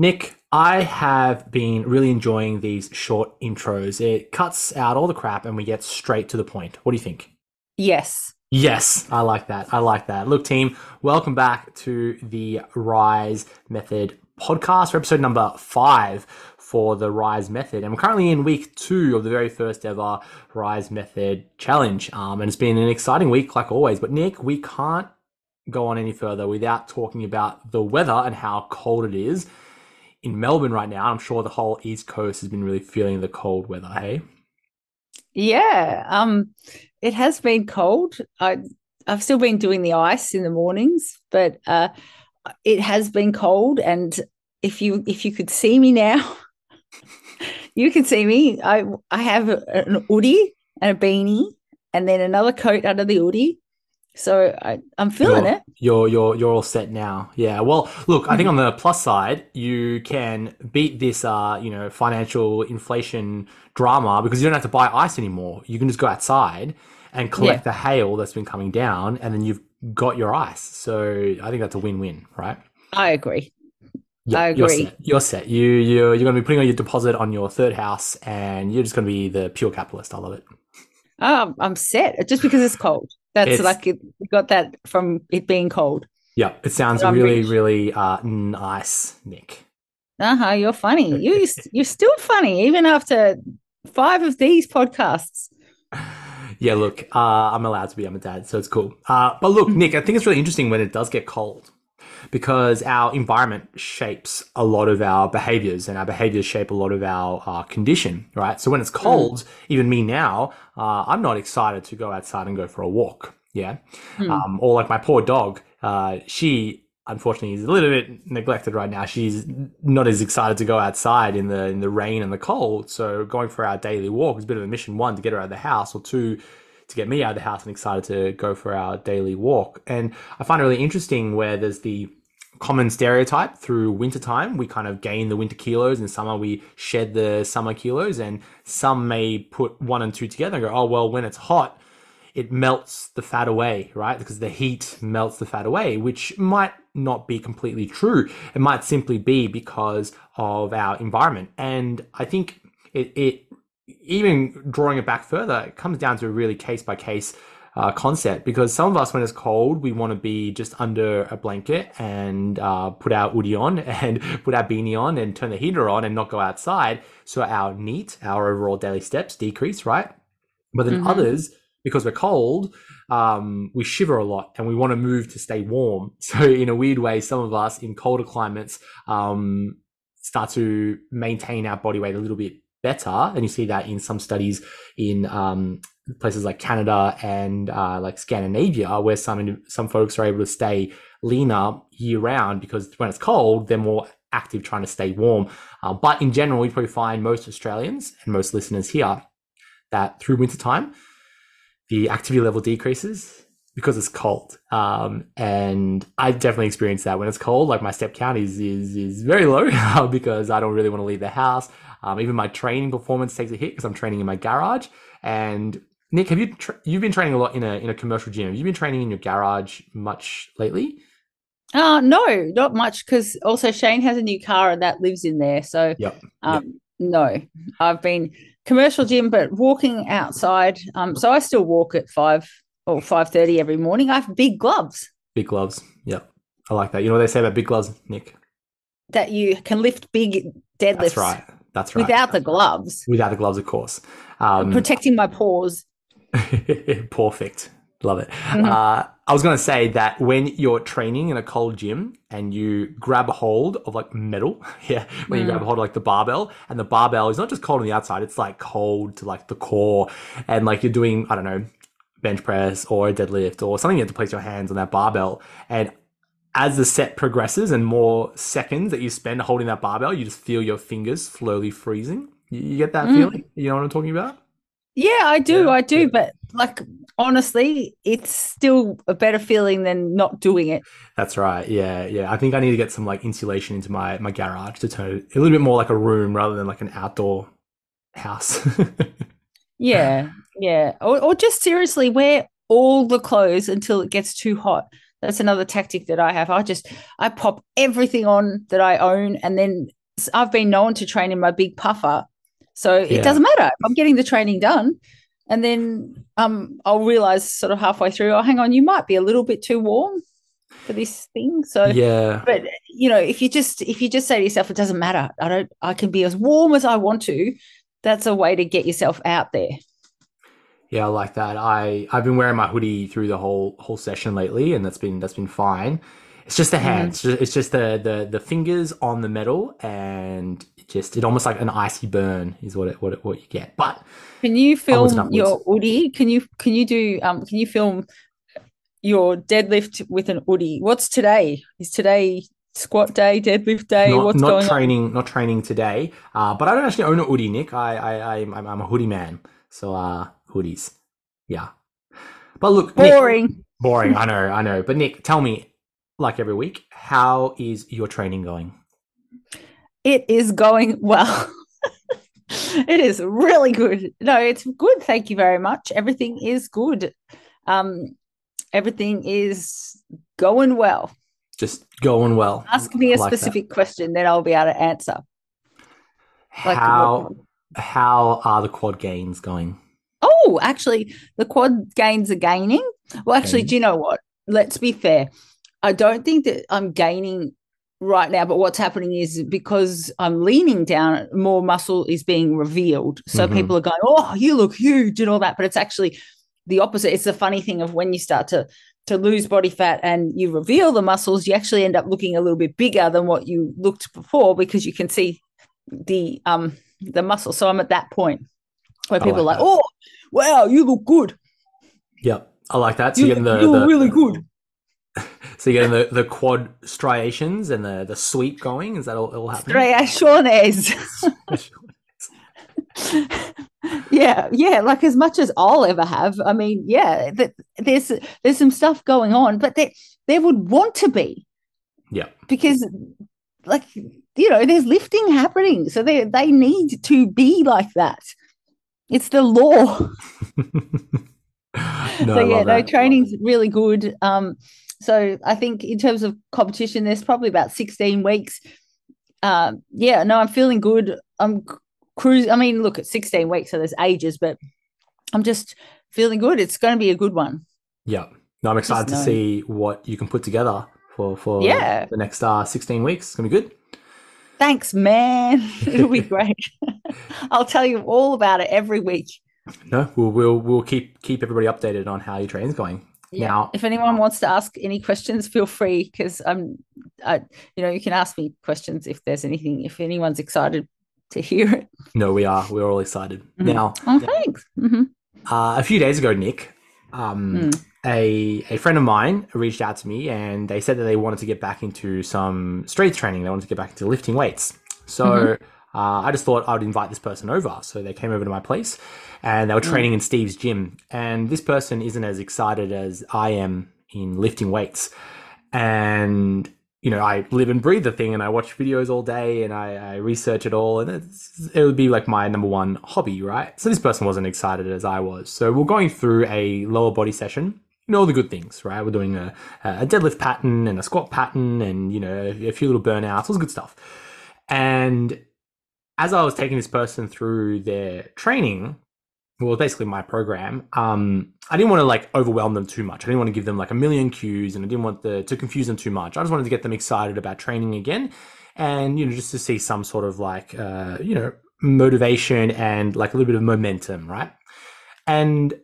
Nic, I have been really enjoying these short intros. It cuts out all the crap and we get straight to the point. What do you think? Yes. Yes, I like that. I like that. Look, team, welcome back to the Rise Method podcast for episode number five for the Rise Method. And we're currently in week two of the very first ever Rise Method challenge. Um, and it's been an exciting week, like always. But, Nic, we can't go on any further without talking about the weather and how cold it is in Melbourne right now. I'm sure the whole East Coast has been really feeling the cold weather. Hey. Yeah. Um, it has been cold. I I've still been doing the ice in the mornings, but uh, it has been cold. And if you if you could see me now, you can see me. I I have an hoodie and a beanie, and then another coat under the hoodie, so I, am feeling you're, it. You're you're you're all set now. Yeah. Well, look, I think on the plus side, you can beat this uh, you know, financial inflation drama because you don't have to buy ice anymore. You can just go outside and collect yeah. the hail that's been coming down and then you've got your ice. So I think that's a win-win, right? I agree. Yeah, I agree. You're set. You're set. You you you're going to be putting on your deposit on your third house, and you're just going to be the pure capitalist. I love it. Oh, I'm set just because it's cold. That's it's, like it got that from it being cold. Yeah, it sounds really, really uh, nice, Nic. Uh huh. You're funny. You you're still funny even after five of these podcasts. Yeah, look, uh, I'm allowed to be. I'm a dad, so it's cool. Uh, but look, Nic, I think it's really interesting when it does get cold because our environment shapes a lot of our behaviors and our behaviors shape a lot of our uh, condition, right? So when it's cold, mm. even me now, uh, I'm not excited to go outside and go for a walk. Yeah. Mm. Um, or like my poor dog, uh, she unfortunately is a little bit neglected right now. She's not as excited to go outside in the in the rain and the cold. So going for our daily walk is a bit of a mission. One to get her out of the house, or two to get me out of the house and excited to go for our daily walk. And I find it really interesting where there's the common stereotype through wintertime. We kind of gain the winter kilos. In summer, we shed the summer kilos. And some may put one and two together and go, oh, well, when it's hot, it melts the fat away, right? Because the heat melts the fat away, which might not be completely true. It might simply be because of our environment. And I think it, it even drawing it back further, it comes down to a really case by case uh, concept because some of us, when it's cold, we want to be just under a blanket and uh, put our hoodie on and put our beanie on and turn the heater on and not go outside. So our NEAT, our overall daily steps decrease, right? But then mm-hmm. others, because we're cold, um, we shiver a lot and we want to move to stay warm. So in a weird way, some of us in colder climates um, start to maintain our body weight a little bit better. And you see that in some studies in um, places like Canada and uh, like Scandinavia, where some some folks are able to stay leaner year round because when it's cold, they're more active trying to stay warm. Uh, but in general, we probably find most Australians and most listeners here that through wintertime, the activity level decreases because it's cold. Um, and I definitely experience that when it's cold. Like my step count is is is very low because I don't really want to leave the house. Um, even my training performance takes a hit because I'm training in my garage. And Nic, have you tra- you've been training a lot in a in a commercial gym? Have you been training in your garage much lately? Uh no, not much because also Shane has a new car and that lives in there. So yep. um yep. no. I've been commercial gym, but walking outside. Um so I still walk at five or five thirty every morning. I have big gloves. Big gloves. Yep. I like that. You know what they say about big gloves, Nic? That you can lift big deadlifts. That's right. That's right. Without the gloves. Without the gloves, of course. Um, protecting my paws. Perfect. Love it. Mm-hmm. Uh, I was going to say that when you're training in a cold gym and you grab a hold of like metal, yeah, when mm. you grab a hold of like the barbell, and the barbell is not just cold on the outside, it's like cold to like the core, and like you're doing, I don't know, bench press or a deadlift or something, you have to place your hands on that barbell. And as the set progresses and more seconds that you spend holding that barbell, you just feel your fingers slowly freezing. You get that mm. feeling? You know what I'm talking about? Yeah, I do. Yeah. I do. But like, honestly, it's still a better feeling than not doing it. That's right. Yeah. Yeah. I think I need to get some like insulation into my, my garage to turn it a little bit more like a room rather than like an outdoor house. yeah. Yeah. Or, or just seriously wear all the clothes until it gets too hot that's another tactic that I have. I just I pop everything on that I own, and then I've been known to train in my big puffer, so Yeah. it doesn't matter. I'm getting the training done, and then um I'll realize sort of halfway through, oh, hang on, you might be a little bit too warm for this thing. So yeah. but you know if you just if you just say to yourself it doesn't matter i don't i can be as warm as i want to that's a way to get yourself out there Yeah, I like that. I I've been wearing my hoodie through the whole whole session lately, and that's been that's been fine. It's just the hands. It's just, it's just the, the the fingers on the metal, and it just it almost like an icy burn is what it what it, what you get. But can you film your hoodie? can you can you do um can you film your deadlift with an hoodie? what's today is today squat day deadlift day not, what's not going on training not training today. Uh, but I don't actually own a hoodie, Nic. I I I'm, I'm I'm a hoodie man. So uh, hoodies, yeah. But look, Nic, boring boring. I know, I know. But Nic, tell me, like every week, how is your training going? it is going well it is really good no it's good thank you very much everything is good um everything is going well Just going well. ask me a like that. specific question then i'll be able to answer Like, how how are the quad gains going? Oh actually the quad gains are gaining. Well actually do you know what? Let's be fair. I don't think that i'm gaining right now but what's happening is because i'm leaning down more muscle is being revealed. So Mhm. people are going oh you look huge and all that but it's actually the opposite. It's the funny thing of when you start to to lose body fat and you reveal the muscles you actually end up looking a little bit bigger than what you looked before because you can see the um the muscle. So i'm at that point where people like are like oh wow you look good Yep, I like that. So you, you're the, you look the really good so you're getting the, the quad striations and the the sweep going. Is that all, all happening? Striaciones. yeah, yeah. Like as much as I'll ever have. I mean, yeah. That there's there's some stuff going on, but there there would want to be Yeah. because, like you know, there's lifting happening, so they they need to be like that. It's the law. no, so yeah, no, training's really good. Um, so I think in terms of competition, there's probably about 16 weeks. Um, yeah, no, I'm feeling good. I'm cruising. I mean, look, at 16 weeks, so there's ages, but I'm just feeling good. It's going to be a good one. Yep. No, I'm excited to know. see what you can put together for for Yeah. the next uh, 16 weeks. It's gonna be good. Thanks, man. It'll be great. I'll tell you all about it every week. No, we'll we'll we'll keep keep everybody updated on how your training's going. Now, if anyone wants to ask any questions, feel free because I'm, I, you know, you can ask me questions if there's anything. If anyone's excited to hear it. no, we are we're all excited. Mhm. Now, Oh, thanks. hmm uh, a few days ago, Nic, um, Mm. A a friend of mine reached out to me and they said that they wanted to get back into some strength training. They wanted to get back into lifting weights. So Mhm. uh, I just thought I would invite this person over. So they came over to my place and they were Mm. training in Steve's gym. And this person isn't as excited as I am in lifting weights. And you know, I live and breathe the thing, and I watch videos all day, and I, I research it all, and it's, it would be like my number one hobby, right? So this person wasn't excited as I was. So we're going through a lower body session. You know all the good things, right? We're doing a, a deadlift pattern and a squat pattern, and you know a few little burnouts, all good stuff. And as I was taking this person through their training, well, basically my program, um, I didn't want to like overwhelm them too much. I didn't want to give them like a million cues and I didn't want the, to confuse them too much. I just wanted to get them excited about training again and, you know, just to see some sort of like, uh, you know, motivation and like a little bit of momentum, right? And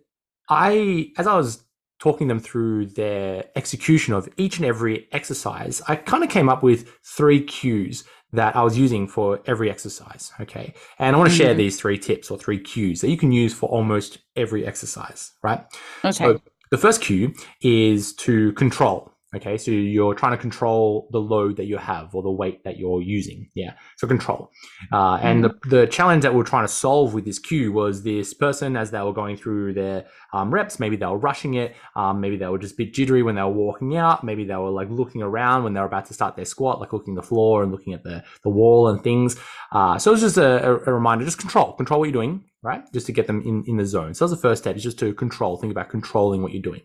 I, as I was talking them through their execution of each and every exercise, I kind of came up with three cues that I was using for every exercise. Okay. And I want to share Mhm. these three tips or three cues that you can use for almost every exercise, right? Okay. So the first cue is to control. Okay. So you're trying to control the load that you have or the weight that you're using. Yeah. So control. Uh, and the, the challenge that we're trying to solve with this cue was this person, as they were going through their um, reps, maybe they were rushing it. Um, maybe they were just a bit jittery when they were walking out. Maybe they were like looking around when they were about to start their squat, like looking at the floor and looking at the, the wall and things. Uh, so it's just a, a, a reminder, just control, control what you're doing, right? Just to get them in, in the zone. So that's the first step is just to control, think about controlling what you're doing.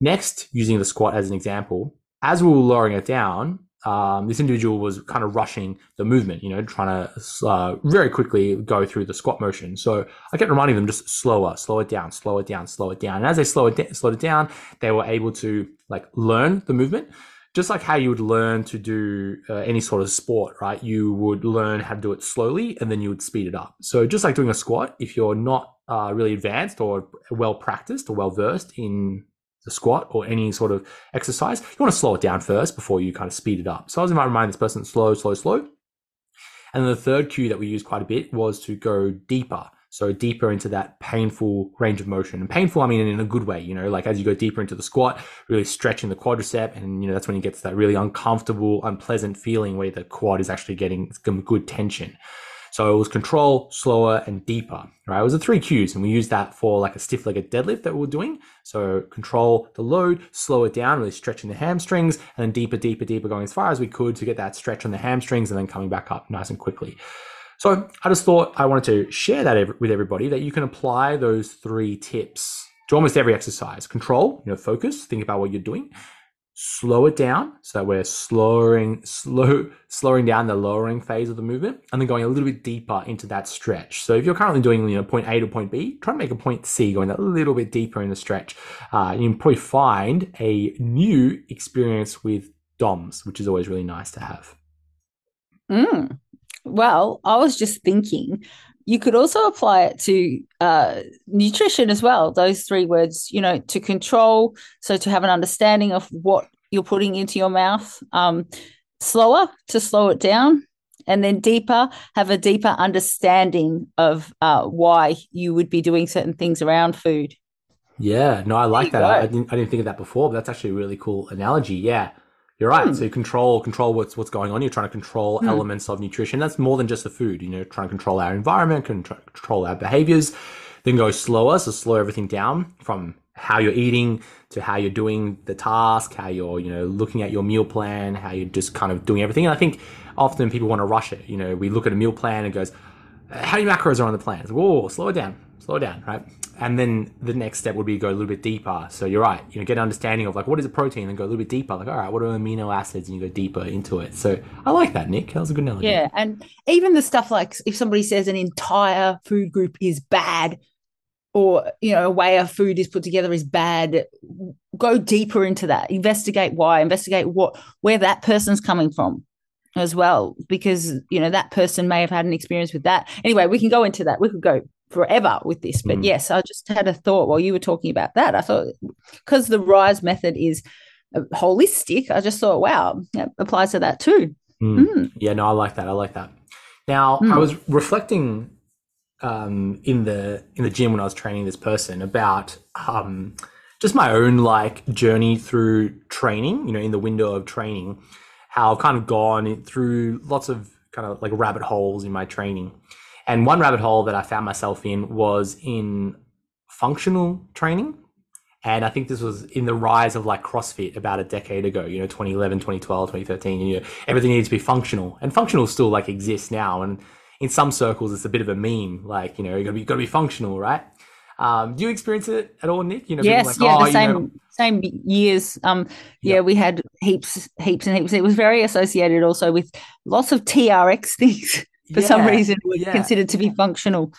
Next, using the squat as an example, as we were lowering it down, um, this individual was kind of rushing the movement, you know, trying to uh, very quickly go through the squat motion. So I kept reminding them just slower, slow it down, slow it down, slow it down. And as they slow it, da- slowed it down, they were able to like learn the movement, just like how you would learn to do uh, any sort of sport, right? You would learn how to do it slowly and then you would speed it up. So just like doing a squat, if you're not uh, really advanced or well practiced or well versed in the squat or any sort of exercise, you want to slow it down first before you kind of speed it up. So I was reminding this person slow, slow, slow. And the third cue that we used quite a bit was to go deeper. So deeper into that painful range of motion. And painful, I mean, in a good way, you know, like as you go deeper into the squat, really stretching the quadricep. And, you know, that's when you get to that really uncomfortable, unpleasant feeling where the quad is actually getting some good tension. So it was control, slower, and deeper, right? It was the three cues, and we used that for like a stiff legged deadlift that we were doing. So control the load, slow it down, really stretching the hamstrings, and then deeper, deeper, deeper, going as far as we could to get that stretch on the hamstrings, and then coming back up nice and quickly. So I just thought I wanted to share that with everybody that you can apply those three tips to almost every exercise. Control, you know, focus, think about what you're doing slow it down so that we're slowing slow slowing down the lowering phase of the movement and then going a little bit deeper into that stretch. So if you're currently doing you know point a to point b try to make a point c going a little bit deeper in the stretch. Uh, you can probably find a new experience with doms which is always really nice to have. Mm. well i was just thinking you could also apply it to uh, nutrition as well those three words you know to control so to have an understanding of what you're putting into your mouth um, slower to slow it down and then deeper have a deeper understanding of uh, why you would be doing certain things around food. Yeah no i like that. I, I, didn't, I didn't think of that before but that's actually a really cool analogy. Yeah you're right. Hmm. So you control control what's what's going on. You're trying to control hmm. elements of nutrition. That's more than just the food. You know, trying to control our environment, control our behaviors. Then go slower. So slow everything down from how you're eating to how you're doing the task, how you're you know looking at your meal plan, how you're just kind of doing everything. And I think often people want to rush it. You know, we look at a meal plan and goes, how many macros are on the plan? Whoa, slow it down, slow it down, right? And then the next step would be go a little bit deeper. So you're right, you know, get an understanding of like what is a protein, and go a little bit deeper. Like, all right, what are amino acids, and you go deeper into it. So I like that, Nic. That was a good analogy. Yeah, and even the stuff like if somebody says an entire food group is bad, or you know, a way a food is put together is bad, go deeper into that. Investigate why. Investigate what where that person's coming from as well because you know that person may have had an experience with that anyway we can go into that we could go forever with this. But mm. yes, I just had a thought while you were talking about that. I thought because the RISE method is uh, holistic, I just thought, wow, that applies to that too. Mm. Mm. Yeah, no, I like that. I like that. Now, I hmm. was reflecting um, in the in the gym when I was training this person about um, just my own like journey through training. You know, in the window of training, how I've kind of gone through lots of kind of like rabbit holes in my training. And one rabbit hole that I found myself in was in functional training. And I think this was in the rise of like CrossFit about a decade ago, you know, 2011, 2012, 2013. And, you know, everything needs to be functional. And functional still like exists now. And in some circles, it's a bit of a meme. Like, you know, you gotta be, gotta be functional, right? Um, do you experience it at all, Nic? You know, yes, like, yeah, oh, the same know... same years. Um, yeah, yeah, we had heaps, heaps and heaps. It was very associated also with lots of TRX things for yeah, some reason were yeah. considered to be functional.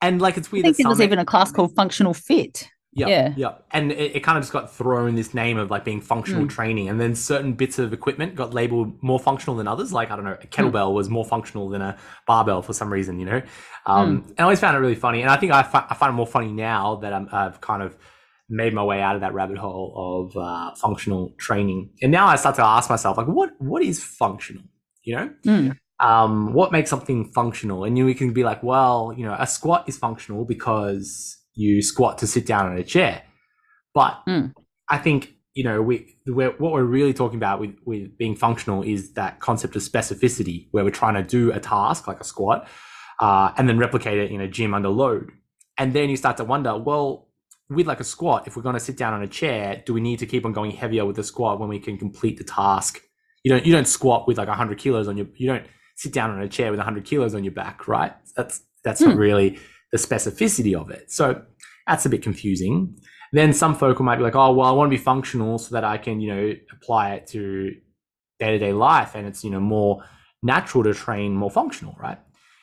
And like it's weird. I think there was even a class called functional fit. Yep, yeah. Yeah. And it, it, kind of just got thrown this name of like being functional mm. training. And then certain bits of equipment got labeled more functional than others. Like, I don't know, a kettlebell mm. was more functional than a barbell for some reason, you know? Um, mm. And I always found it really funny. And I think I, fi- I find it more funny now that i have kind of made my way out of that rabbit hole of uh, functional training. And now I start to ask myself, like, what what is functional? You know? Um, what makes something functional? And you can be like, well, you know, a squat is functional because you squat to sit down in a chair. But mm. I think, you know, we, we're, what we're really talking about with, with being functional is that concept of specificity, where we're trying to do a task like a squat uh, and then replicate it in a gym under load. And then you start to wonder, well, with like a squat, if we're going to sit down on a chair, do we need to keep on going heavier with the squat when we can complete the task? You don't you don't squat with like 100 kilos on your you don't sit down on a chair with 100 kilos on your back, right? That's that's mm. not really the specificity of it. So that's a bit confusing. Then some folk might be like, oh, well, I want to be functional so that I can, you know, apply it to day to day life. And it's, you know, more natural to train more functional, right?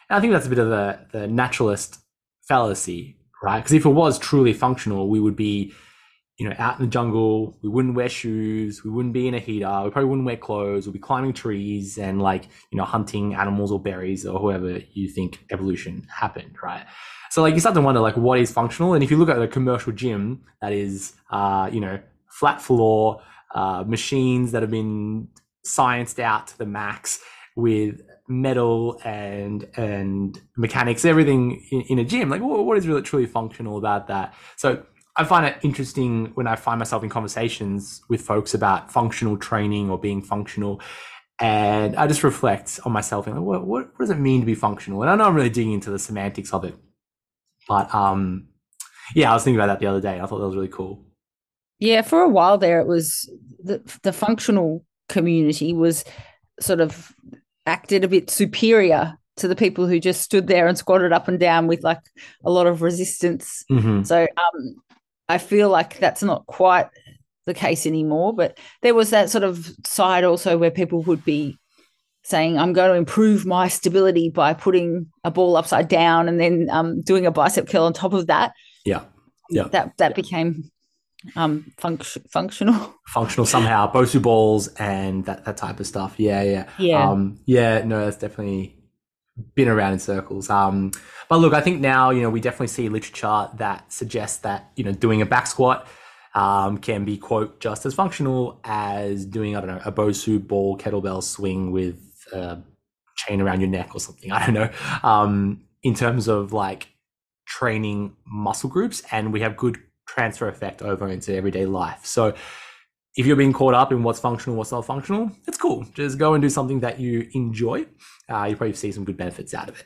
And I think that's a bit of the, the naturalist fallacy, right? Because if it was truly functional, we would be, you know, out in the jungle. We wouldn't wear shoes. We wouldn't be in a heater. We probably wouldn't wear clothes. We'd be climbing trees and like, you know, hunting animals or berries or whoever you think evolution happened, right? So like you start to wonder like what is functional, and if you look at a commercial gym that is, uh, you know, flat floor, uh, machines that have been scienced out to the max with metal and and mechanics, everything in, in a gym. Like what is really truly functional about that? So I find it interesting when I find myself in conversations with folks about functional training or being functional. And I just reflect on myself and like, what, what, what does it mean to be functional? And I know I'm really digging into the semantics of it. But um, yeah, I was thinking about that the other day. I thought that was really cool. Yeah, for a while there, it was the the functional community was sort of acted a bit superior to the people who just stood there and squatted up and down with like a lot of resistance. Mm-hmm. So um, I feel like that's not quite the case anymore. But there was that sort of side also where people would be saying I'm going to improve my stability by putting a ball upside down and then um, doing a bicep curl on top of that. Yeah, yeah. That that became um, func- functional. Functional somehow, Bosu balls and that that type of stuff. Yeah, yeah, yeah. Um, yeah, no, that's definitely been around in circles. Um, but look, I think now you know we definitely see literature that suggests that you know doing a back squat. Um, can be quote just as functional as doing I don't know a Bosu ball kettlebell swing with a chain around your neck or something. I don't know. Um, in terms of like training muscle groups, and we have good transfer effect over into everyday life. So if you're being caught up in what's functional, what's not functional, it's cool. Just go and do something that you enjoy. Uh, you probably see some good benefits out of it.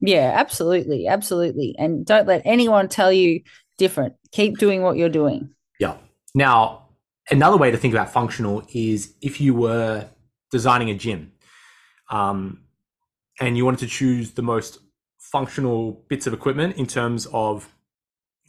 Yeah, absolutely, absolutely. And don't let anyone tell you different. Keep doing what you're doing. Yeah. Now, another way to think about functional is if you were designing a gym um, and you wanted to choose the most functional bits of equipment in terms of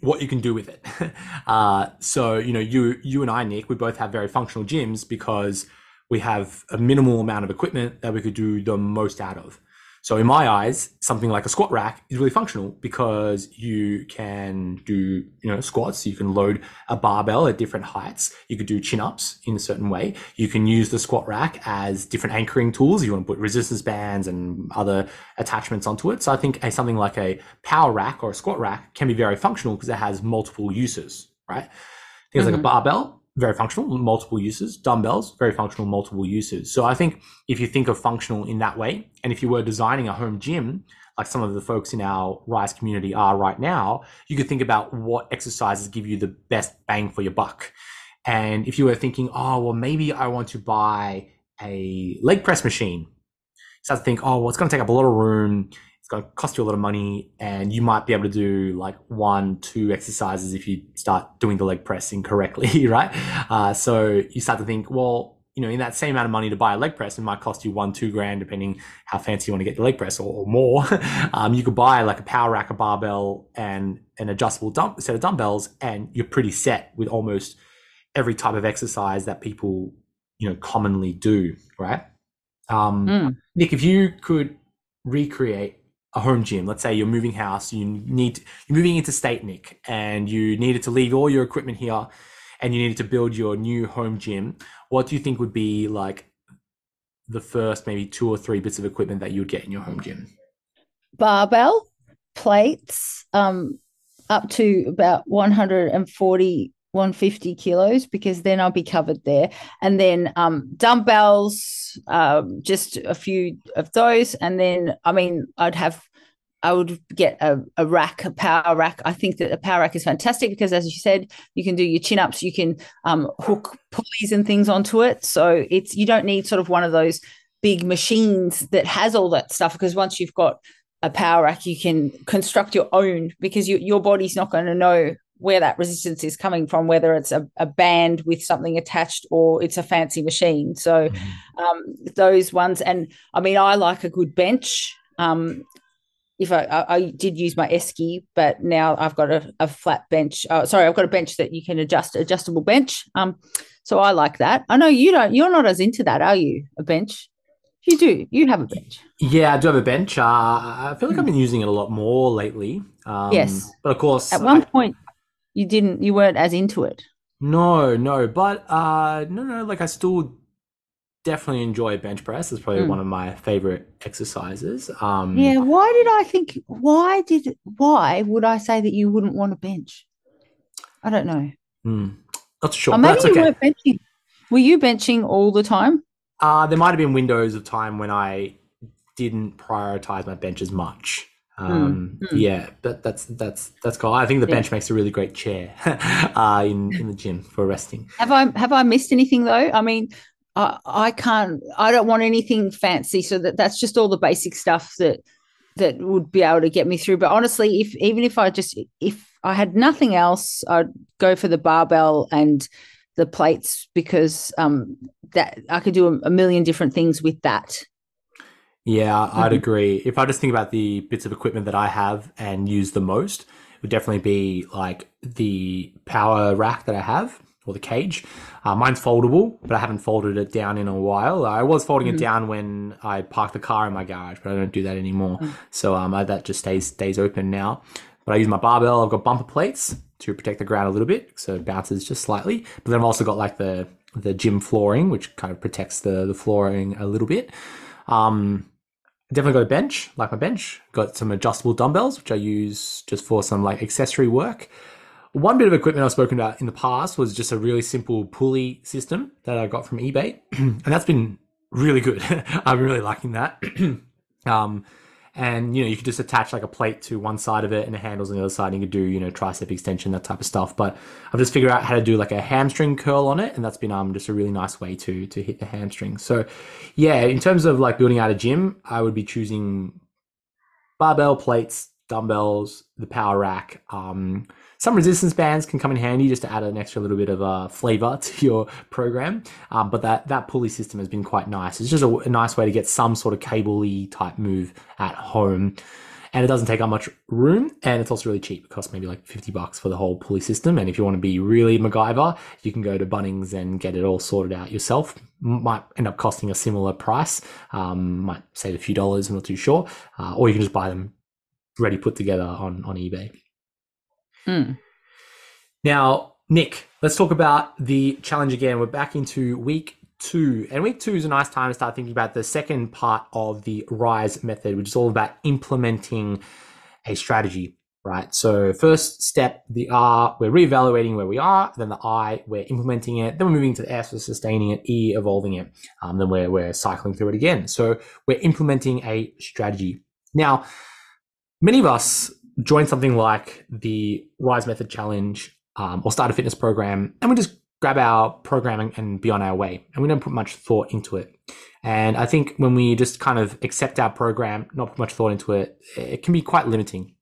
what you can do with it. Uh, so you know, you you and I, Nic, we both have very functional gyms because we have a minimal amount of equipment that we could do the most out of. So in my eyes, something like a squat rack is really functional because you can do, you know, squats. You can load a barbell at different heights. You could do chin ups in a certain way. You can use the squat rack as different anchoring tools. You want to put resistance bands and other attachments onto it. So I think a, something like a power rack or a squat rack can be very functional because it has multiple uses, right? Things mm-hmm. like a mm-hmm. barbell very functional, multiple uses. Dumbbells, very functional, multiple uses. So I think if you think of functional in that way, and if you were designing a home gym, like some of the folks in our Rise community are right now, you could think about what exercises give you the best bang for your buck. And if you were thinking, oh, well, maybe I want to buy a leg press machine, start to think, oh, well, it's going to take up a lot of room going to cost you a lot of money and you might be able to do like one two exercises if you start doing the leg press incorrectly right? Uh, so you start to think well you know in that same amount of money to buy a leg press it might cost you one two grand depending how fancy you want to get the leg press or, or more. Um, you could buy like a power rack a barbell and an adjustable dump, set of dumbbells and you're pretty set with almost every type of exercise that people you know commonly do right? Um, mm. nic if you could recreate a home gym. Let's say you're moving house, you need you're moving into state, Nic, and you needed to leave all your equipment here, and you needed to build your new home gym. What do you think would be like the first maybe two or three bits of equipment that you would get in your home gym? Barbell, plates, um, up to about 140 150 kilos because then I'll be covered there. And then um, dumbbells, um, just a few of those. And then, I mean, I'd have, I would get a, a rack, a power rack. I think that a power rack is fantastic because, as you said, you can do your chin ups, you can um, hook pulleys and things onto it. So it's, you don't need sort of one of those big machines that has all that stuff because once you've got a power rack, you can construct your own because you, your body's not going to know where that resistance is coming from, whether it's a, a band with something attached or it's a fancy machine. So mm-hmm. um, those ones, and I mean, I like a good bench. Um, if I, I, I did use my esky, but now I've got a, a flat bench. Oh, sorry, I've got a bench that you can adjust, adjustable bench. Um, so I like that. I know you don't. You're not as into that, are you? A bench. You do. You have a bench. Yeah, I do have a bench. Uh, I feel like I've been using it a lot more lately. Um, Yes. but of course, At one I- point, you didn't. You weren't as into it. no, no, but uh, no, no. Like I still definitely enjoy bench press. It's probably Mm. one of my favorite exercises. Um, Yeah. Why did I think? Why did? Why would I say that you wouldn't want a bench? I don't know. hmm, not sure, Or maybe that's you okay. weren't benching. Were you benching all the time? Uh, there might have been windows of time when I didn't prioritize my bench as much. Um, mm. Yeah, but that's that's that's cool. I think the Yeah. bench makes a really great chair uh, in in the gym for resting. Have I have I missed anything though? I mean, I I can't. I don't want anything fancy. So that that's just all the basic stuff that that would be able to get me through. But honestly, if even if I just if I had nothing else, I'd go for the barbell and the plates because um that I could do a, a million different things with that. Yeah, I'd Mhm. agree. If I just think about the bits of equipment that I have and use the most, it would definitely be like the power rack that I have or the cage. Uh, mine's foldable, but I haven't folded it down in a while. I was folding Mhm. it down when I parked the car in my garage, but I don't do that anymore. Mm. So um, I, that just stays stays open now. But I use my barbell. I've got bumper plates to protect the ground a little bit, so it bounces just slightly. But then I've also got like the the gym flooring, which kind of protects the the flooring a little bit. Um, definitely got a bench, like my bench. Got some adjustable dumbbells, which I use just for some like accessory work. One bit of equipment I've spoken about in the past was just a really simple pulley system that I got from eBay, and that's been really good. I've been really liking that. um, and you know, you could just attach like a plate to one side of it and the handles on the other side. And you could do you know tricep extension, that type of stuff. But I've just figured out how to do like a hamstring curl on it, and that's been um just a really nice way to to hit the hamstring. So yeah, in terms of like building out a gym, I would be choosing barbell plates, dumbbells, the power rack. Um, some resistance bands can come in handy just to add an extra little bit of uh, flavor to your program. Um, but that that pulley system has been quite nice. It's just a, a nice way to get some sort of cable-y type move at home. And it doesn't take up much room, and it's also really cheap. It costs maybe like fifty bucks for the whole pulley system. And if you want to be really MacGyver, you can go to Bunnings and get it all sorted out yourself. Might end up costing a similar price. Um, might save a few dollars. I'm not too sure. Uh, or you can just buy them ready put together on on eBay. Mm. Now, Nic, let's talk about the challenge again. We're back into week two, and week two is a nice time to start thinking about the second part of the RISE method, which is all about implementing a strategy, right? So, first step, the R, we're reevaluating where we are. Then the I, we're implementing it. Then we're moving to the S, we're sustaining it. E, evolving it. Um, then we're, we're cycling through it again. So, we're implementing a strategy. Now, many of us join something like the Rise Method Challenge um, or start a fitness program, and we just grab our programming and be on our way, and we don't put much thought into it. And I think when we just kind of accept our program, not put much thought into it, it can be quite limiting.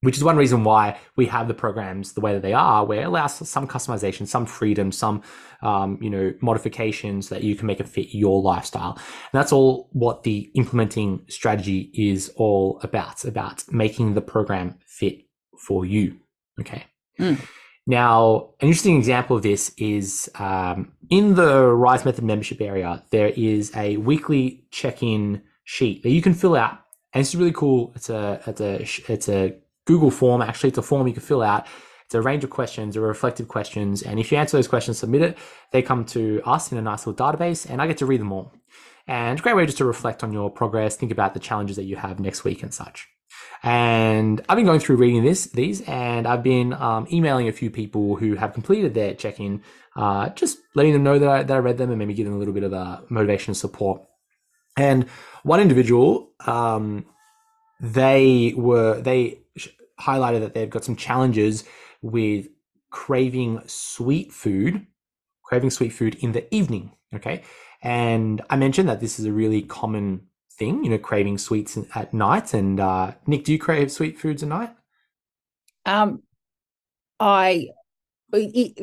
Which is one reason why we have the programs the way that they are, where it allows some customization, some freedom, some um, you know modifications that you can make it fit your lifestyle. And that's all what the implementing strategy is all about. About making the program fit for you. Okay. Mm. Now, an interesting example of this is um, in the Rise Method membership area, there is a weekly check-in sheet that you can fill out, and it's really cool. It's a it's a it's a Google form. Actually, it's a form you can fill out. It's a range of questions, or reflective questions, and if you answer those questions, submit it. They come to us in a nice little database, and I get to read them all. And a great way just to reflect on your progress, think about the challenges that you have next week and such. And I've been going through reading this, these, and I've been um, emailing a few people who have completed their check-in, uh, just letting them know that I, that I read them and maybe giving them a little bit of uh, motivation and support. And one individual, um, they were they highlighted that they've got some challenges with craving sweet food, craving sweet food in the evening. Okay, and I mentioned that this is a really common thing, you know, craving sweets at night. And uh, Nic, do you crave sweet foods at night? Um, I it,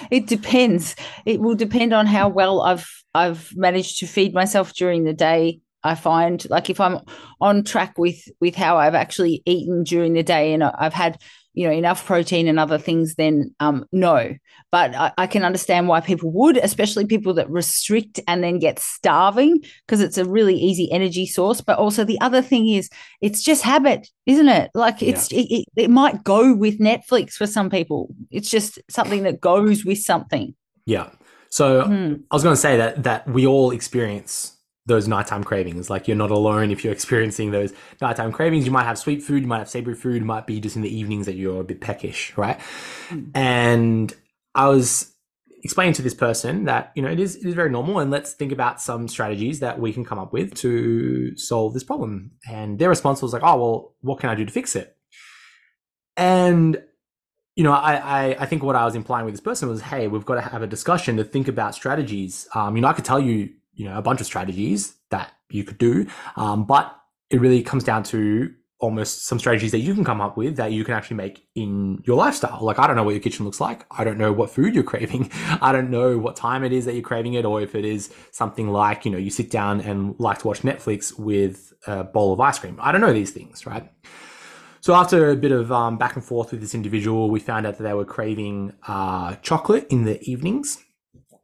it depends. It will depend on how well I've I've managed to feed myself during the day I find like if I'm on track with with how I've actually eaten during the day and I've had you know enough protein and other things then um no. But I, I, can understand why people would especially people that restrict and then get starving because it's a really easy energy source. But also the other thing is it's just habit isn't it? Like it's yeah. it, it, it might go with netflix for some people. It's just something that goes with something. Yeah. So hmm. i was going to say that that we all experience those nighttime cravings. Like you're not alone if you're experiencing those nighttime cravings. You might have sweet food, you might have savory food, it might be just in the evenings that you're a bit peckish, right? Mm. And I was explaining to this person that, you know, it is it is very normal and let's think about some strategies that we can come up with to solve this problem. And their response was like, oh well, what can I do to fix it? And you know, I, I, I think what I was implying with this person was, hey, we've got to have a discussion to think about strategies. Um, you know, I could tell you you know a bunch of strategies that you could do. Um, but it really comes down to almost some strategies that you can come up with that you can actually make in your lifestyle. Like i don't know what your kitchen looks like. I don't know what food you're craving. I don't know what time it is that you're craving it or if it is something like you know you sit down and like to watch netflix with a bowl of ice cream. I don't know these things right? So after a bit of um, back and forth with this individual we found out that they were craving uh, chocolate in the evenings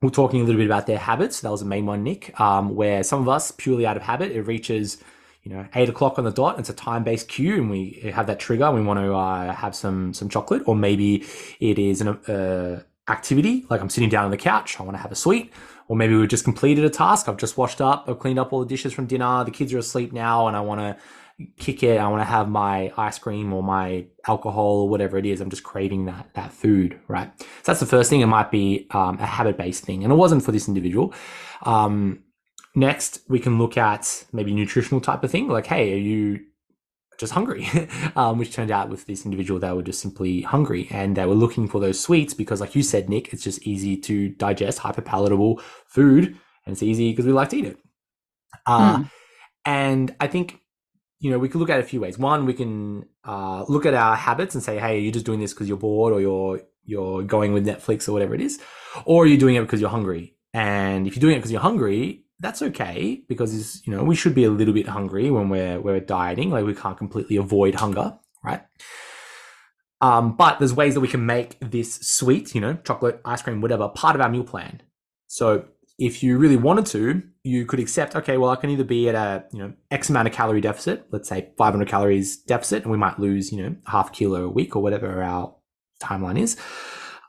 we're talking a little bit about their habits. That was the main one, Nic, um, where some of us, purely out of habit, it reaches, you know, eight o'clock on the dot. It's a time based cue, and we have that trigger. We want to uh, have some some chocolate, or maybe it is an uh, activity like I'm sitting down on the couch. I want to have a sweet, or maybe we've just completed a task. I've just washed up, I've cleaned up all the dishes from dinner. The kids are asleep now, and I want to kick it. I want to have my ice cream or my alcohol or whatever it is. I'm just craving that that food, right? So that's the first thing. It might be um, a habit based thing, and it wasn't for this individual. Um, next, we can look at maybe nutritional type of thing, like, hey, are you just hungry? um, which turned out with this individual, they were just simply hungry, and they were looking for those sweets because, like you said, Nic, it's just easy to digest, hyper palatable food, and it's easy because we like to eat it. Uh, mm. And I think you know, we could look at a few ways. One, we can uh, look at our habits and say, "Hey, are you're just doing this because you're bored, or you're you're going with Netflix or whatever it is, or you're doing it because you're hungry." And if you're doing it because you're hungry, that's okay because you know we should be a little bit hungry when we're we're dieting. Like we can't completely avoid hunger, right? Um, but there's ways that we can make this sweet, you know, chocolate, ice cream, whatever, part of our meal plan. So if you really wanted to, you could accept, okay, well, I can either be at a, you know, X amount of calorie deficit, let's say 500 calories deficit, and we might lose, you know, half kilo a week or whatever our timeline is.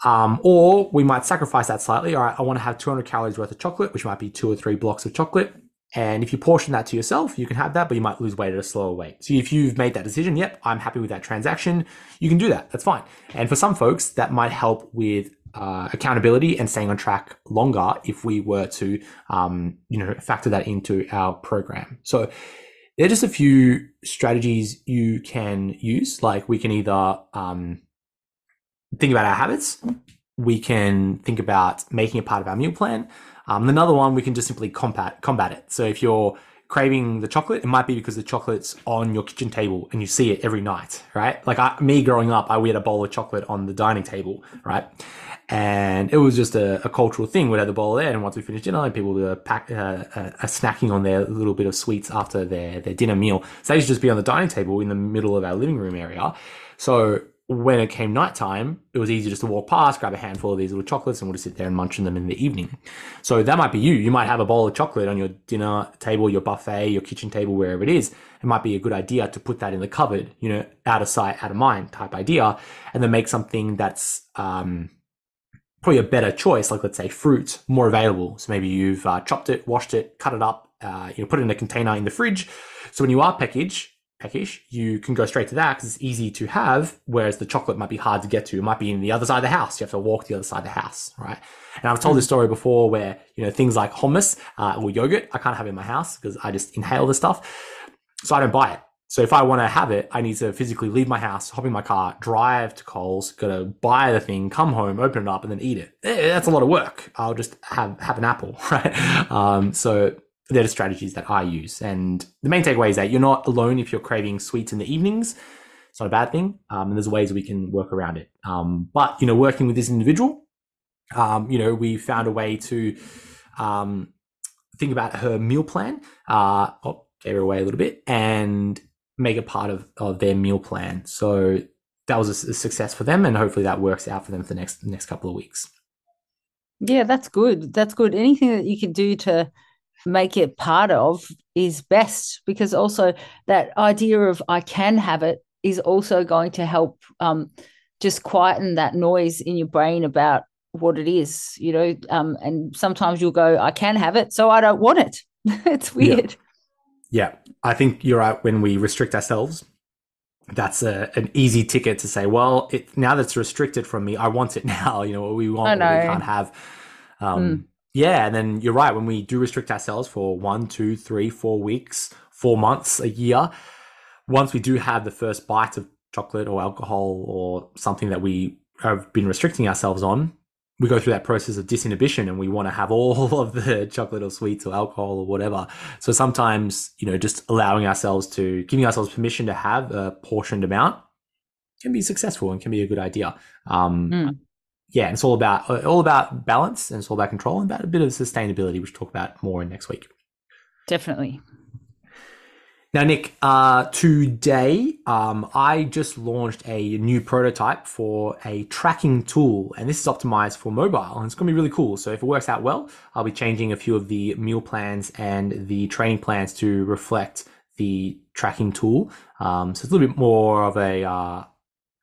Um, or we might sacrifice that slightly. All right, I want to have 200 calories worth of chocolate, which might be two or three blocks of chocolate. And if you portion that to yourself, you can have that, but you might lose weight at a slower rate. So if you've made that decision, yep, I'm happy with that transaction, you can do that. That's fine. And for some folks, that might help with uh, accountability and staying on track longer if we were to, um, you know, factor that into our program. So there are just a few strategies you can use. Like we can either um, think about our habits, we can think about making it part of our meal plan. Um, another one, we can just simply combat combat it. So if you're craving the chocolate, it might be because the chocolate's on your kitchen table and you see it every night, right? Like I, me growing up, I we had a bowl of chocolate on the dining table, right? And it was just a, a cultural thing. We'd have the bowl there, and once we finished dinner, people were pack, uh, uh, snacking on their little bit of sweets after their, their dinner meal. So they used just be on the dining table in the middle of our living room area. So when it came nighttime, it was easy just to walk past, grab a handful of these little chocolates, and we'll just sit there and munch on them in the evening. So that might be you. You might have a bowl of chocolate on your dinner table, your buffet, your kitchen table, wherever it is. It might be a good idea to put that in the cupboard, you know, out of sight, out of mind type idea, and then make something that's um, probably a better choice, like let's say fruit, more available. So maybe you've uh, chopped it, washed it, cut it up, uh, you know, put it in a container in the fridge. So when you are package, peckish, you can go straight to that because it's easy to have, whereas the chocolate might be hard to get to. It might be in the other side of the house. You have to walk the other side of the house, right? And I've told this story before where, you know, things like hummus uh, or yogurt, I can't have in my house because I just inhale the stuff. So I don't buy it. So if I want to have it, I need to physically leave my house, hop in my car, drive to Coles, gotta buy the thing, come home, open it up, and then eat it. Eh, that's a lot of work. I'll just have have an apple, right? Um, so they're the strategies that I use. And the main takeaway is that you're not alone if you're craving sweets in the evenings. It's not a bad thing. Um, and there's ways we can work around it. Um, but, you know, working with this individual, um, you know, we found a way to um, think about her meal plan. Uh, oh, gave her away a little bit and make it part of, of their meal plan. So that was a, a success for them, and hopefully that works out for them for the next next couple of weeks. Yeah, that's good. That's good. Anything that you can do to make it part of is best because also that idea of I can have it is also going to help um, just quieten that noise in your brain about what it is, you know. Um, and sometimes you'll go, I can have it, so I don't want it. it's weird. Yeah. Yeah. I think you're right. When we restrict ourselves, that's a, an easy ticket to say, well, it, now that's restricted from me, I want it now. You know, what we want, what we can't have. Um, mm. Yeah. And then you're right. When we do restrict ourselves for one, two, three, four weeks, four months, a year, once we do have the first bite of chocolate or alcohol or something that we have been restricting ourselves on, we go through that process of disinhibition and we want to have all of the chocolate or sweets or alcohol or whatever. So sometimes, you know, just allowing ourselves to, giving ourselves permission to have a portioned amount can be successful and can be a good idea. Um, mm. Yeah, it's all about all about balance and it's all about control and about a bit of sustainability, which we'll talk about more in next week. Definitely. Now, Nic, uh, today um, I just launched a new prototype for a tracking tool, and this is optimized for mobile, and it's going to be really cool. So, if it works out well, I'll be changing a few of the meal plans and the training plans to reflect the tracking tool. Um, so, it's a little bit more of a uh,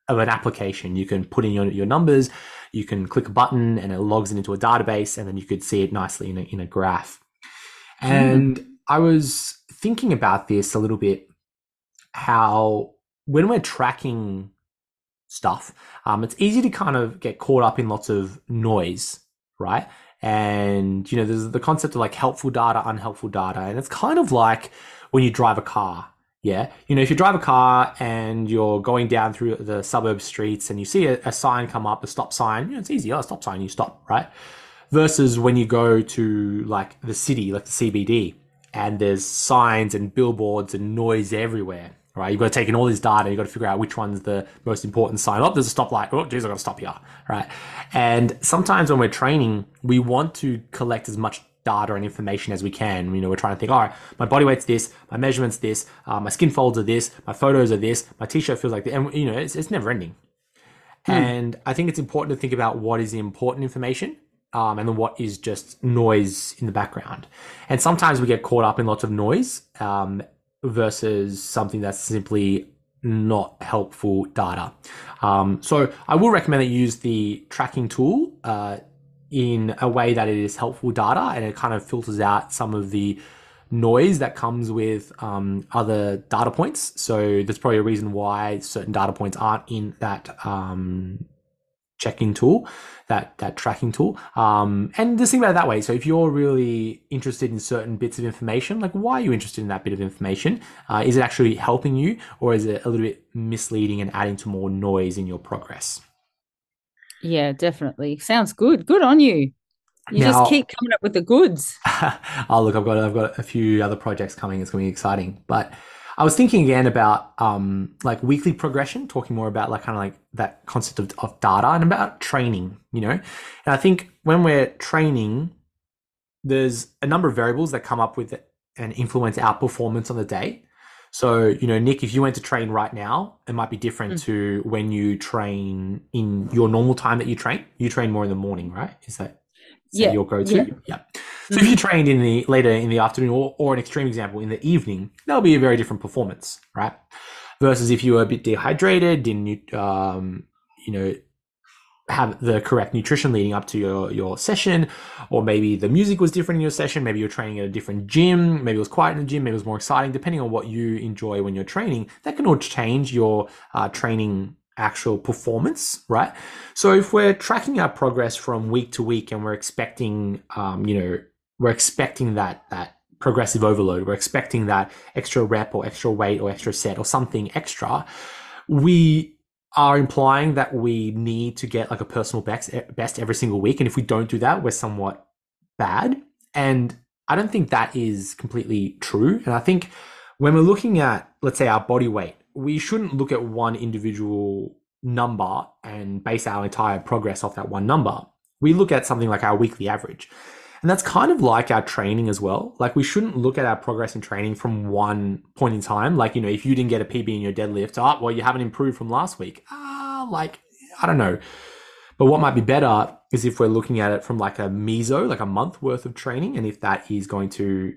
of an application. You can put in your, your numbers, you can click a button, and it logs it into a database, and then you could see it nicely in a, in a graph. And mm. I was thinking about this a little bit, how when we're tracking stuff, um, it's easy to kind of get caught up in lots of noise, right? And you know, there's the concept of like helpful data, unhelpful data, and it's kind of like when you drive a car. Yeah, you know, if you drive a car and you're going down through the suburb streets and you see a, a sign come up, a stop sign, you know, it's easy. Oh, stop sign, you stop, right? Versus when you go to like the city, like the CBD, and there's signs and billboards and noise everywhere. Right, you've got to take in all this data. You've got to figure out which one's the most important sign. Oh, there's a stoplight. Oh, geez, I've got to stop here. Right, and sometimes when we're training, we want to collect as much data and information as we can. You know, we're trying to think, all right, my body weight's this, my measurements this, uh, my skin folds are this, my photos are this, my t-shirt feels like this, and you know, it's, it's never ending. Hmm. And I think it's important to think about what is the important information um, and then what is just noise in the background. And sometimes we get caught up in lots of noise um, versus something that's simply not helpful data. Um, so I will recommend that you use the tracking tool uh, in a way that it is helpful data and it kind of filters out some of the noise that comes with um, other data points. So there's probably a reason why certain data points aren't in that um, checking tool, that that tracking tool. Um, and just think about it that way. So if you're really interested in certain bits of information, like why are you interested in that bit of information? Uh, is it actually helping you, or is it a little bit misleading and adding to more noise in your progress? Yeah, definitely. Sounds good. Good on you. You now, just keep coming up with the goods. oh, look, I've got I've got a few other projects coming. It's going to be exciting, but I was thinking again about um, like weekly progression, talking more about like kind of like that concept of, of data and about training, you know. And I think when we're training, there's a number of variables that come up with and influence our performance on the day. So, you know, Nic, if you went to train right now, it might be different mm. to when you train in your normal time that you train. You train more in the morning, right? Is that, yeah. your go-to? Yeah. yeah. So if you trained in the later in the afternoon, or, or an extreme example in the evening, that'll be a very different performance, right? Versus if you were a bit dehydrated, didn't um, you know have the correct nutrition leading up to your your session, or maybe the music was different in your session, maybe you're training at a different gym, maybe it was quiet in the gym, maybe it was more exciting, depending on what you enjoy when you're training. That can all change your uh, training actual performance, right? So if we're tracking our progress from week to week and we're expecting, um, you know, we're expecting that that progressive overload. We're expecting that extra rep or extra weight or extra set or something extra. We are implying that we need to get like a personal best best every single week, and if we don't do that, we're somewhat bad. And I don't think that is completely true. And I think when we're looking at, let's say, our body weight, we shouldn't look at one individual number and base our entire progress off that one number. We look at something like our weekly average. And that's kind of like our training as well. Like we shouldn't look at our progress in training from one point in time. Like, you know, if you didn't get a PB in your deadlift, oh, well, you haven't improved from last week. Ah, like, I don't know. But what might be better is if we're looking at it from like a meso, like a month worth of training, and if that is going to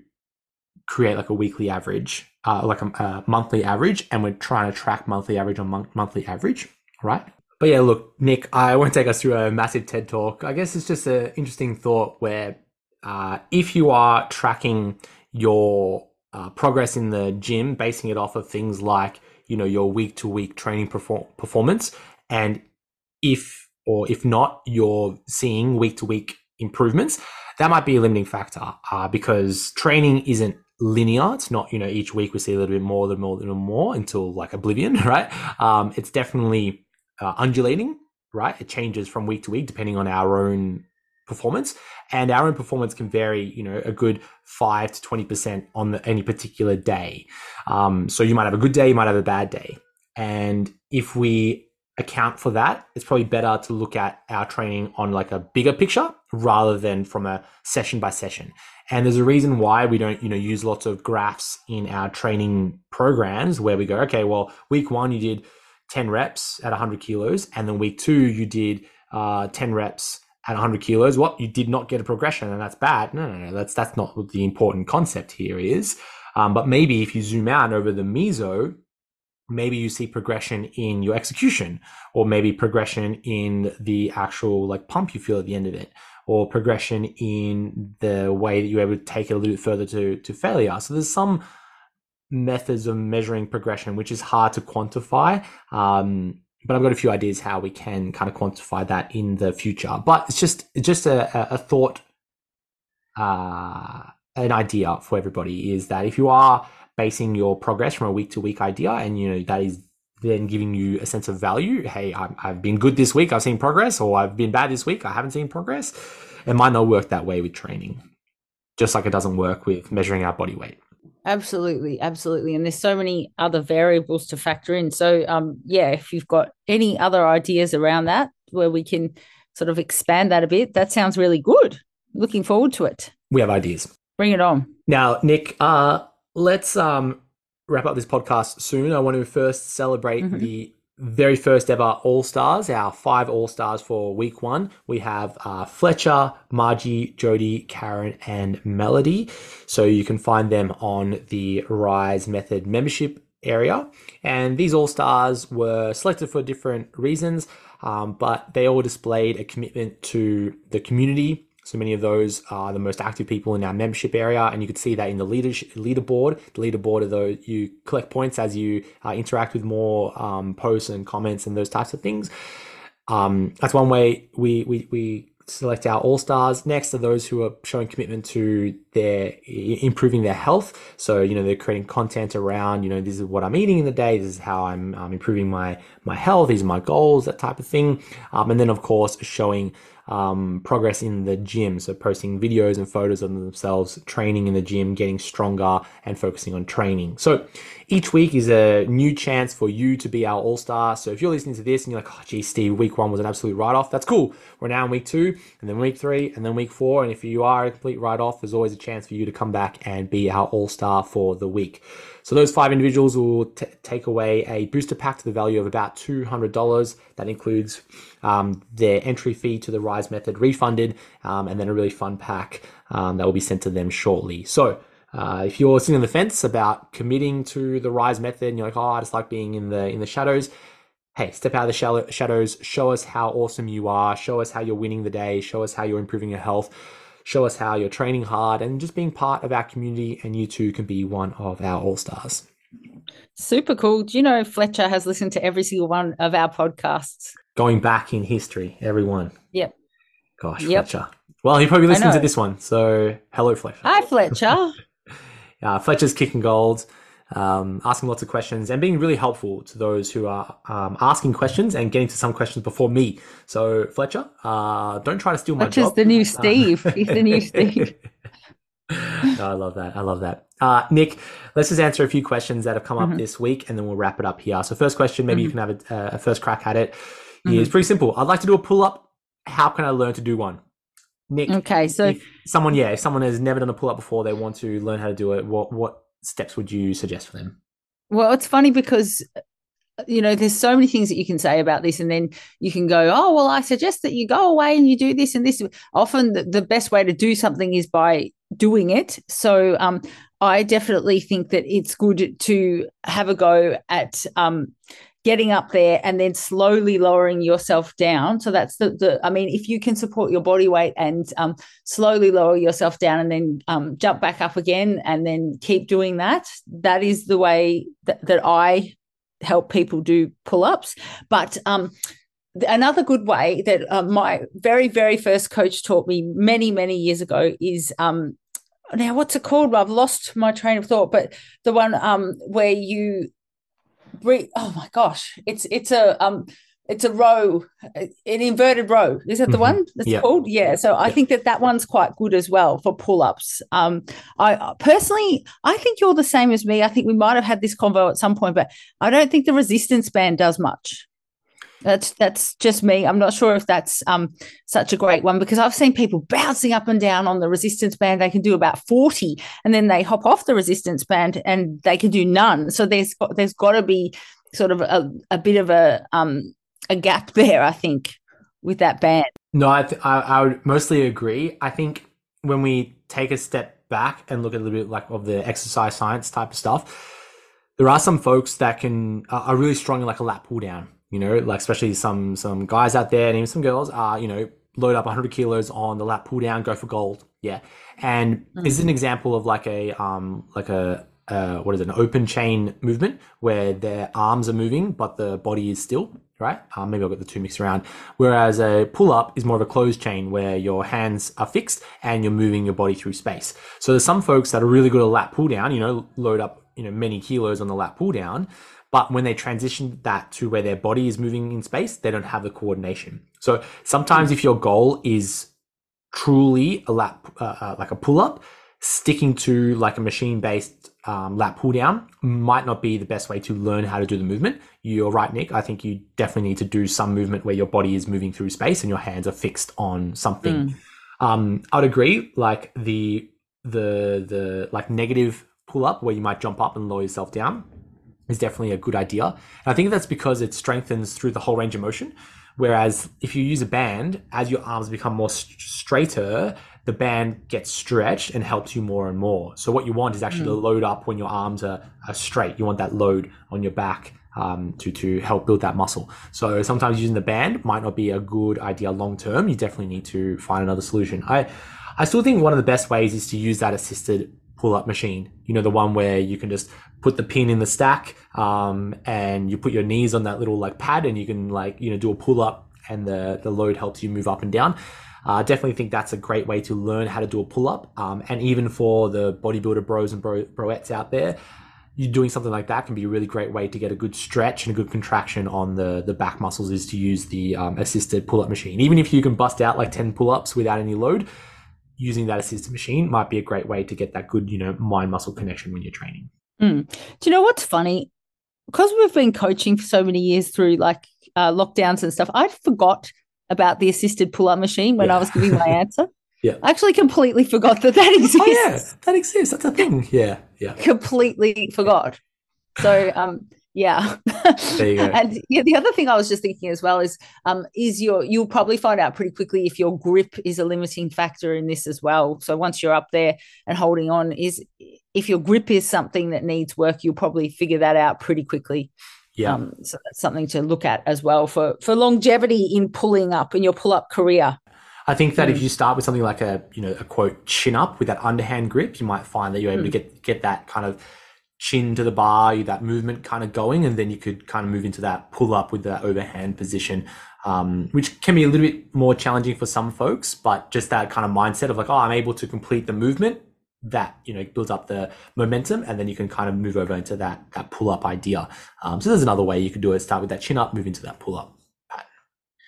create like a weekly average, uh, like a, a, monthly average, and we're trying to track monthly average on mon- monthly average, right? But yeah, look, Nic, I won't take us through a massive TED talk. I guess it's just an interesting thought where uh, if you are tracking your uh, progress in the gym, basing it off of things like you know your week to week training perform- performance, and if or if not, you're seeing week to week improvements, that might be a limiting factor uh, because training isn't linear. It's not, you know, each week we see a little bit more, a little more, a little more until like oblivion, right? Um, it's definitely uh, undulating, right? It changes from week to week depending on our own performance and our own performance can vary you know a good 5 to 20% on the, any particular day um, so you might have a good day you might have a bad day and if we account for that, it's probably better to look at our training on like a bigger picture rather than from a session by session. And there's a reason why we don't, you know, use lots of graphs in our training programs where we go, okay, well, week one you did 10 reps at 100 kilos, and then week two you did uh, 10 reps at 100 kilos. What you did not get a progression, and that's bad. No, no, no, that's that's not what the important concept here is. Um, but maybe if you zoom out over the meso, maybe you see progression in your execution or maybe progression in the actual like pump you feel at the end of it or progression in the way that you're able to take it a little bit further to to failure so there's some methods of measuring progression which is hard to quantify um, but I've got a few ideas how we can kind of quantify that in the future. But it's just it's just a, a thought, uh, an idea for everybody is that if you are basing your progress from a week to week idea and you know that is then giving you a sense of value. Hey i have been good this week i've seen progress or i've been bad this week i haven't seen progress. It might not work that way with training just like it doesn't work with measuring our body weight. Absolutely absolutely and there's so many other variables to factor in. So um yeah if you've got any other ideas around that where we can sort of expand that a bit that sounds really good. Looking forward to it. We have ideas. Bring it on. Now nic uh let's um, wrap up this podcast soon. I want to first celebrate mm-hmm. the very first ever All Stars, our five All Stars for week one. We have uh, Fletcher, Margie, Jody, Karen, and Melody. So you can find them on the Rise Method membership area. And these All Stars were selected for different reasons, um, but they all displayed a commitment to the community so many of those are the most active people in our membership area, and you can see that in the leadership, leaderboard. The leaderboard those you collect points as you uh, interact with more um, posts and comments and those types of things. Um, that's one way we we we select our all stars. Next are those who are showing commitment to their improving their health. So you know they're creating content around you know this is what I'm eating in the day. This is how I'm um, improving my my health. These are my goals. That type of thing. Um, and then of course showing um, progress in the gym. So posting videos and photos of themselves training in the gym, getting stronger and focusing on training. So each week is a new chance for you to be our all star. So if you're listening to this and you're like, oh, geez, Steve, week one was an absolute write off, that's cool. We're now in week two, and then week three, and then week four. And if you are a complete write off, there's always a chance for you to come back and be our all star for the week. So those five individuals will t- take away a booster pack to the value of about $200. That includes um, their entry fee to the Rise method refunded, um, and then a really fun pack um, that will be sent to them shortly. So uh, if you're sitting on the fence about committing to the Rise method, and you're like, oh, I just like being in the in the shadows. Hey, step out of the shadows. Show us how awesome you are. Show us how you're winning the day. Show us how you're improving your health. Show us how you're training hard and just being part of our community. And you too can be one of our all stars. Super cool. Do you know Fletcher has listened to every single one of our podcasts? Going back in history, everyone. Yep. Gosh, yep. Fletcher. Well, he probably listened to this one. So, hello, Fletcher. Hi, Fletcher. uh, Fletcher's kicking gold, um, asking lots of questions, and being really helpful to those who are um, asking questions and getting to some questions before me. So, Fletcher, uh, don't try to steal my Fletcher's job. the new Steve. He's the new Steve. oh, I love that. I love that. Uh, Nic, let's just answer a few questions that have come up mm-hmm. this week, and then we'll wrap it up here. So, first question, maybe mm-hmm. you can have a, a, first crack at it. Mm-hmm. Is pretty simple. I'd like to do a pull up. How can I learn to do one? Nic, Okay, so if someone, yeah, if someone has never done a pull up before, they want to learn how to do it. What what steps would you suggest for them? Well, it's funny because you know there's so many things that you can say about this and then you can go oh well i suggest that you go away and you do this and this often the, the best way to do something is by doing it so um, i definitely think that it's good to have a go at um, getting up there and then slowly lowering yourself down. So that's the, the i mean if you can support your body weight and um, slowly lower yourself down and then um, jump back up again and then keep doing that that is the way that, that i help people do pull-ups. But um, another good way that uh, my very very first coach taught me many many years ago is um, now what's it called? I've lost my train of thought but the one um, where you breathe oh my gosh it's it's a um it's a row an inverted row is that the Mhm. one that's Yep. called yeah so i Yep. think that that one's quite good as well for pull-ups um i personally i think you're the same as me i think we might have had this convo at some point but i don't think the resistance band does much that's that's just me i'm not sure if that's um such a great one because i've seen people bouncing up and down on the resistance band they can do about 40 and then they hop off the resistance band and they can do none so there's there's got to be sort of a, a bit of a um a gap there i think with that band No, I, th- I I would mostly agree. I think when we take a step back and look at a little bit like of the exercise science type of stuff, there are some folks that can are really strong in like a lat pull down. You know, like especially some some guys out there and even some girls are you know load up 100 kilos on the lat pull down, go for gold. Yeah, and this is an example of like a um like a uh, what is it, an open chain movement where their arms are moving but the body is still right. Um, maybe I'll get the two mixed around. Whereas a pull up is more of a closed chain where your hands are fixed and you're moving your body through space. So there's some folks that are really good at lat pull down, you know, load up, you know, many kilos on the lat pull down. But when they transition that to where their body is moving in space, they don't have the coordination. So sometimes if your goal is truly a lat, uh, uh, like a pull up, sticking to like a machine based um, lat pull down might not be the best way to learn how to do the movement. You're right, Nic. I think you definitely need to do some movement where your body is moving through space and your hands are fixed on something. Um, I'd agree. Like the the the like negative pull up where you might jump up and lower yourself down is definitely a good idea. And I think that's because it strengthens through the whole range of motion. Whereas if you use a band, as your arms become more st- straighter, the band gets stretched and helps you more and more. So what you want is actually to load up when your arms are, are straight. You want that load on your back um, to to help build that muscle. So sometimes using the band might not be a good idea long term. You definitely need to find another solution. I I still think one of the best ways is to use that assisted pull up machine. You know, the one where you can just put the pin in the stack um, and you put your knees on that little like pad and you can like, you know, do a pull up and the, the load helps you move up and down. I uh, definitely think that's a great way to learn how to do a pull up. Um, and even for the bodybuilder bros and bro- broettes out there, you doing something like that can be a really great way to get a good stretch and a good contraction on the, the back muscles is to use the um, assisted pull up machine. Even if you can bust out like 10 pull ups without any load, using that assisted machine might be a great way to get that good, you know, mind muscle connection when you're training. Mm. Do you know what's funny? Because we've been coaching for so many years through like uh, lockdowns and stuff, I forgot about the assisted pull up machine when Yeah. I was giving my answer. Yeah. I actually completely forgot that that exists. Oh yeah, that exists. That's a thing. Yeah, yeah. Completely forgot. So, um, yeah. There you go. and yeah, the other thing I was just thinking as well is, um, is your you'll probably find out pretty quickly if your grip is a limiting factor in this as well. So once you're up there and holding on, is if your grip is something that needs work, you'll probably figure that out pretty quickly. Yeah. Um, so that's something to look at as well for for longevity in pulling up in your pull up career. I think that Mm. if you start with something like a you know a quote chin up with that underhand grip, you might find that you're able to Mm. get get that kind of chin to the bar, that movement kind of going, and then you could kind of move into that pull up with that overhand position, um, which can be a little bit more challenging for some folks. But just that kind of mindset of like, oh, I'm able to complete the movement. That you know builds up the momentum, and then you can kind of move over into that that pull up idea. Um, so there's another way you could do it. Start with that chin up, move into that pull up.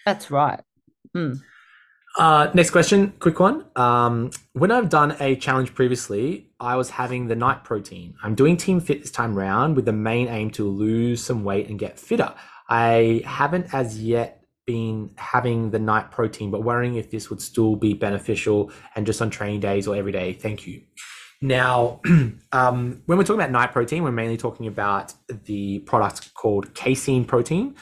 That's right. Mm. Uh, next question, quick one. Um, when I've done a challenge previously, I was having the night protein. I'm doing Team Fit this time round with the main aim to lose some weight and get fitter. I haven't as yet been having the night protein, but wondering if this would still be beneficial and just on training days or every day. Thank you. Now, um, when we're talking about night protein, we're mainly talking about the product called casein protein.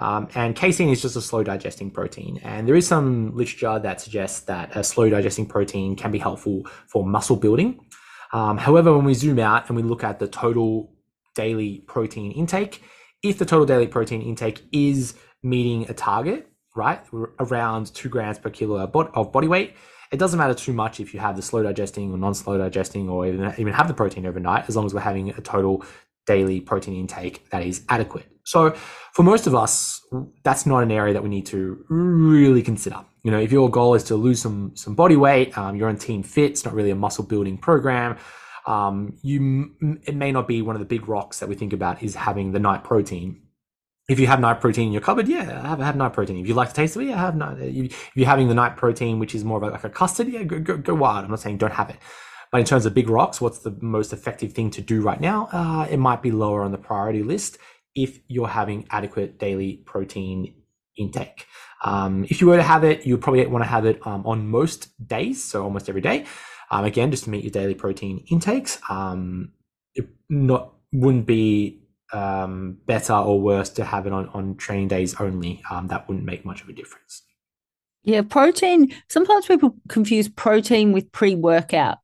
Um, and casein is just a slow digesting protein. And there is some literature that suggests that a slow digesting protein can be helpful for muscle building. Um, however, when we zoom out and we look at the total daily protein intake, if the total daily protein intake is meeting a target, right, around two grams per kilo of body weight, it doesn't matter too much if you have the slow digesting or non-slow digesting or even, even have the protein overnight, as long as we're having a total daily protein intake that is adequate. So for most of us, that's not an area that we need to really consider. You know, if your goal is to lose some some body weight, um, you're on Team Fit, it's not really a muscle building program. Um, you it may not be one of the big rocks that we think about is having the night protein if you have night protein in your cupboard, yeah, have, have night protein. If you like the taste it, yeah, have night. If you're having the night protein, which is more of like a custard, yeah, go, go, go wild. I'm not saying don't have it. But in terms of big rocks, what's the most effective thing to do right now? Uh, it might be lower on the priority list if you're having adequate daily protein intake. Um, if you were to have it, you probably want to have it um, on most days, so almost every day. Um, again, just to meet your daily protein intakes. Um, it not wouldn't be um, better or worse to have it on, on training days only. Um, that wouldn't make much of a difference. Yeah, protein. Sometimes people confuse protein with pre workout.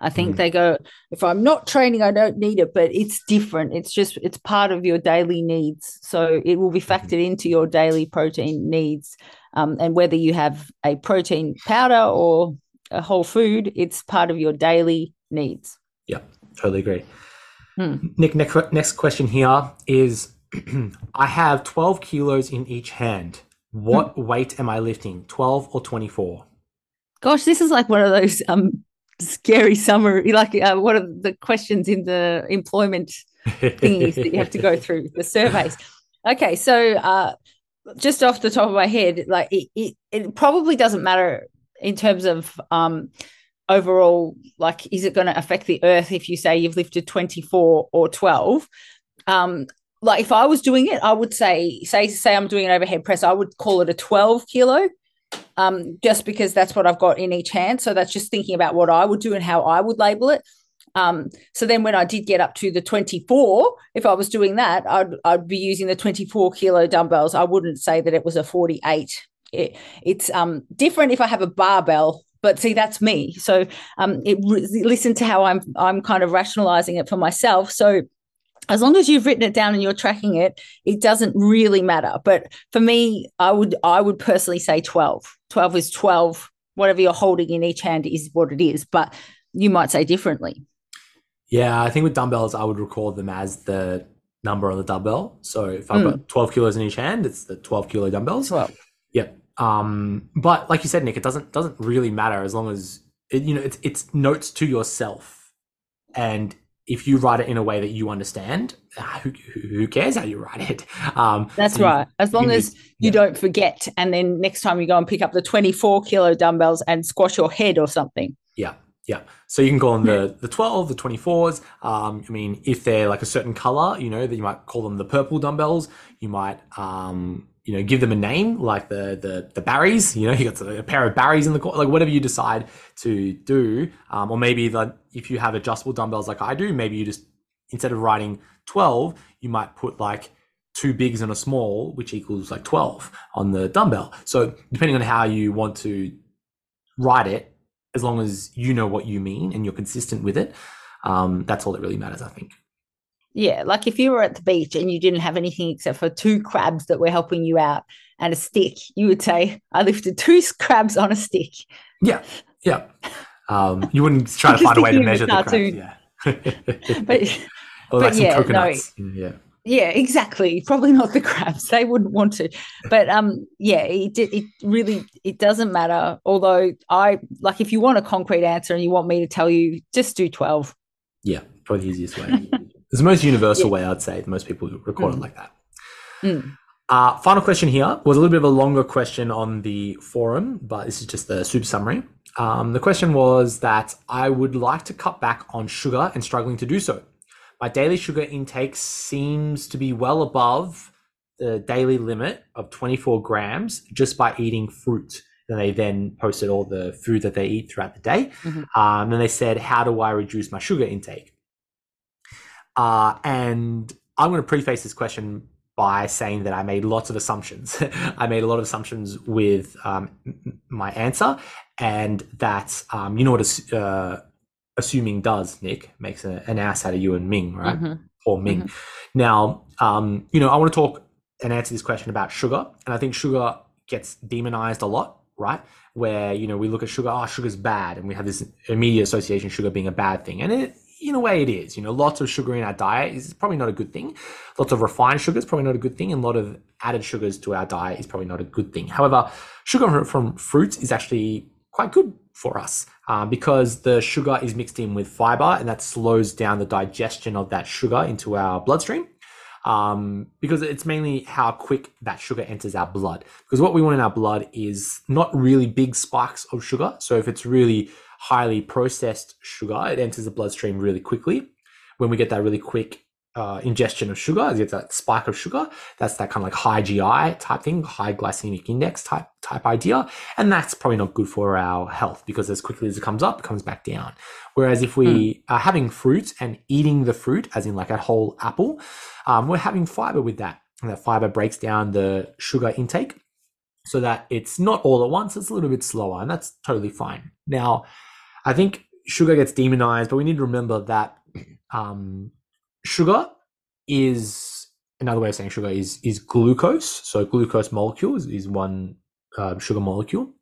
I think mm. they go, if I'm not training, I don't need it, but it's different. It's just, it's part of your daily needs. So it will be mm-hmm. factored into your daily protein needs. Um, and whether you have a protein powder or a whole food, it's part of your daily needs. Yeah, totally agree. Hmm. Nic, next, next question here is I have 12 kilos in each hand. What hmm. weight am I lifting? 12 or 24? Gosh, this is like one of those um scary summary, like uh, one of the questions in the employment thingies that you have to go through, the surveys. Okay, so uh, just off the top of my head, like it, it, it probably doesn't matter in terms of um, overall like is it going to affect the earth if you say you've lifted 24 or 12 um like if i was doing it i would say say say i'm doing an overhead press i would call it a 12 kilo um just because that's what i've got in each hand so that's just thinking about what i would do and how i would label it um, so then when I did get up to the 24, if I was doing that, I'd, I'd be using the 24 kilo dumbbells. I wouldn't say that it was a 48. It, it's um, different if I have a barbell but see that's me so um it listen to how i'm i'm kind of rationalizing it for myself so as long as you've written it down and you're tracking it it doesn't really matter. But for me i would i would personally say 12 12 is 12 whatever you're holding in each hand is what it is but you might say differently. Yeah i think with dumbbells i would record them as the number on the dumbbell. So if i've mm. got 12 kilos in each hand it's the 12 kilo dumbbells. 12 yep. Um, but like you said, Nic, it doesn't doesn't really matter as long as it, you know it's it's notes to yourself, and if you write it in a way that you understand, ah, who, who cares how you write it? Um, That's right. As long as you yeah. don't forget, and then next time you go and pick up the twenty-four kilo dumbbells and squash your head or something. Yeah, yeah. So you can call them the the twelve, the twenty-fours. Um, I mean, if they're like a certain color, you know, that you might call them the purple dumbbells. You might um, you know, give them a name like the the the Barrys. You know, you got a pair of Barrys in the court, like whatever you decide to do. Um, or maybe that if you have adjustable dumbbells like I do, maybe you just instead of writing twelve, you might put like two bigs and a small, which equals like twelve on the dumbbell. So depending on how you want to write it, as long as you know what you mean and you're consistent with it, um, that's all that really matters, I think. Yeah, like if you were at the beach and you didn't have anything except for two crabs that were helping you out and a stick, you would say, I lifted two crabs on a stick. Yeah, yeah. Um, you wouldn't try to find a way to measure the crabs. Yeah. but well, but yeah, no, yeah. Yeah, exactly. Probably not the crabs. They wouldn't want to. But um, yeah, it it really it doesn't matter. Although I like if you want a concrete answer and you want me to tell you, just do twelve. Yeah, probably the easiest way. It's the most universal yeah. way I'd say. Most people record mm. it like that. Mm. Uh, final question here was a little bit of a longer question on the forum, but this is just the super summary. Um, the question was that I would like to cut back on sugar and struggling to do so. My daily sugar intake seems to be well above the daily limit of 24 grams just by eating fruit. And they then posted all the food that they eat throughout the day. Mhm. Um, and they said, How do I reduce my sugar intake? Uh, and I'm going to preface this question by saying that I made lots of assumptions. I made a lot of assumptions with um, my answer, and that um, you know what uh, assuming does, Nic makes a, an ass out of you and Ming, right? Mhm. Or Ming. Now, um, you know, I want to talk and answer this question about sugar, and I think sugar gets demonized a lot, right? Where you know we look at sugar, oh, sugar's bad, and we have this immediate association sugar being a bad thing, and it, in a way, it is. You know, lots of sugar in our diet is probably not a good thing. Lots of refined sugar is probably not a good thing, and a lot of added sugars to our diet is probably not a good thing. However, sugar from- from fruits is actually quite good for us uh, because the sugar is mixed in with fiber, and that slows down the digestion of that sugar into our bloodstream um, because it's mainly how quick that sugar enters our blood. Because what we want in our blood is not really big spikes of sugar. So if it's really highly processed sugar, it enters the bloodstream really quickly. When we get that really quick uh, ingestion of sugar, as you get that spike of sugar. That's that kind of like high GI type thing, high glycemic index type type idea, and that's probably not good for our health because as quickly as it comes up, it comes back down. Whereas if we are having fruit and eating the fruit, as in like a whole apple, um, we're having fiber with that, and that fiber breaks down the sugar intake so that it's not all at once; it's a little bit slower, and that's totally fine. Now, I think sugar gets demonized, but we need to remember that um, sugar is another way of saying sugar is is glucose. So glucose molecule is, is one uh, sugar molecule,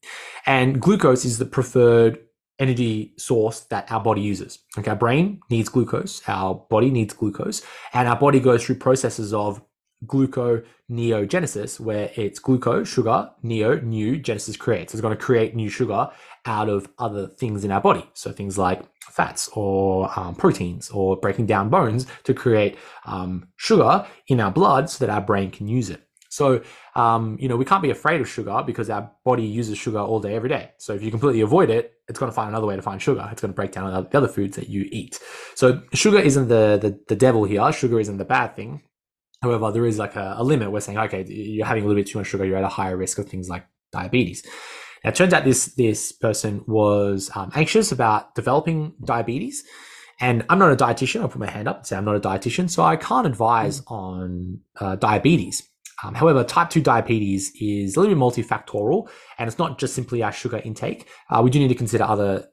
and glucose is the preferred energy source that our body uses. Okay, our brain needs glucose, our body needs glucose, and our body goes through processes of gluconeogenesis, where it's glucose, sugar, neo, new, genesis creates. It's going to create new sugar out of other things in our body. So things like fats or um, proteins or breaking down bones to create um, sugar in our blood so that our brain can use it. So, um, you know, we can't be afraid of sugar because our body uses sugar all day, every day. So if you completely avoid it, it's going to find another way to find sugar. It's going to break down the other foods that you eat. So sugar isn't the, the, the devil here. Sugar isn't the bad thing. However, there is like a, a limit. We're saying, okay, you're having a little bit too much sugar. You're at a higher risk of things like diabetes. Now, it turns out this this person was um, anxious about developing diabetes, and I'm not a dietitian. I'll put my hand up and say I'm not a dietitian, so I can't advise on uh, diabetes. Um, however, type 2 diabetes is a little bit multifactorial, and it's not just simply our sugar intake. Uh, we do need to consider other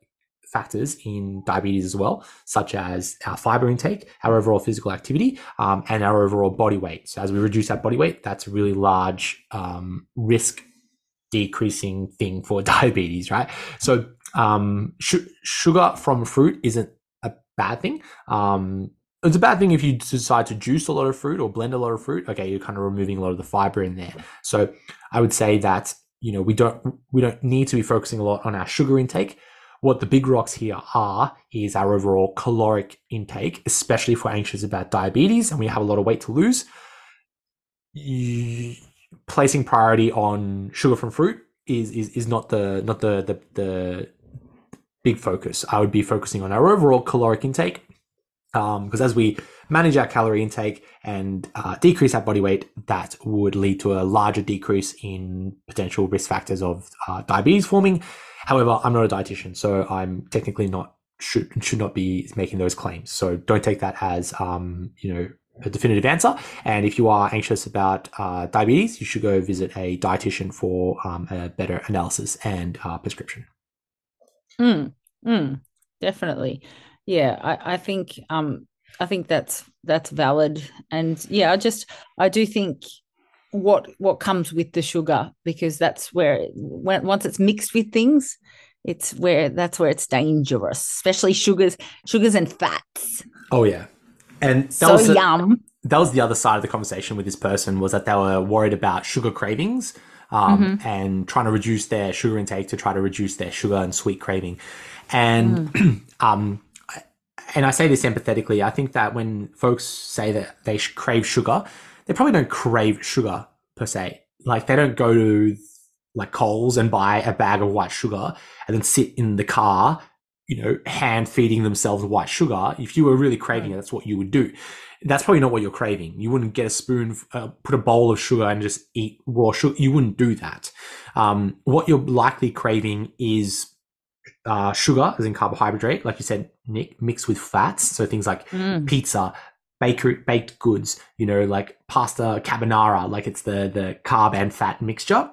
factors in diabetes as well, such as our fiber intake, our overall physical activity, um, and our overall body weight. So, as we reduce our body weight, that's a really large um, risk decreasing thing for diabetes, right? So, um, sh- sugar from fruit isn't a bad thing. Um, it's a bad thing if you decide to juice a lot of fruit or blend a lot of fruit. Okay, you're kind of removing a lot of the fiber in there. So, I would say that you know we don't we don't need to be focusing a lot on our sugar intake. What the big rocks here are is our overall caloric intake, especially if we're anxious about diabetes and we have a lot of weight to lose. Placing priority on sugar from fruit is is, is not the not the, the the big focus. I would be focusing on our overall caloric intake because um, as we manage our calorie intake and uh, decrease our body weight, that would lead to a larger decrease in potential risk factors of uh, diabetes forming. However, I'm not a dietitian, so I'm technically not should should not be making those claims. So don't take that as um, you know a definitive answer. And if you are anxious about uh, diabetes, you should go visit a dietitian for um, a better analysis and uh, prescription. Mm, mm, definitely. Yeah, I, I think um, I think that's that's valid. And yeah, I just I do think what what comes with the sugar because that's where when once it's mixed with things, it's where that's where it's dangerous, especially sugars, sugars and fats. Oh yeah. And that so was the, yum. that was the other side of the conversation with this person was that they were worried about sugar cravings um, Mm-hmm. and trying to reduce their sugar intake to try to reduce their sugar and sweet craving. And Mm. um, and I say this empathetically. I think that when folks say that they sh- crave sugar, they probably don't crave sugar per se. Like they don't go to like Coles and buy a bag of white sugar and then sit in the car you know, hand feeding themselves white sugar. If you were really craving it, that's what you would do. That's probably not what you're craving. You wouldn't get a spoon, uh, put a bowl of sugar and just eat raw sugar. You wouldn't do that. Um, what you're likely craving is uh, sugar, as in carbohydrate, like you said, mixed with fats. So things like Mm. pizza, bakery, baked goods, you know, like pasta carbonara, like it's the the carb and fat mixture,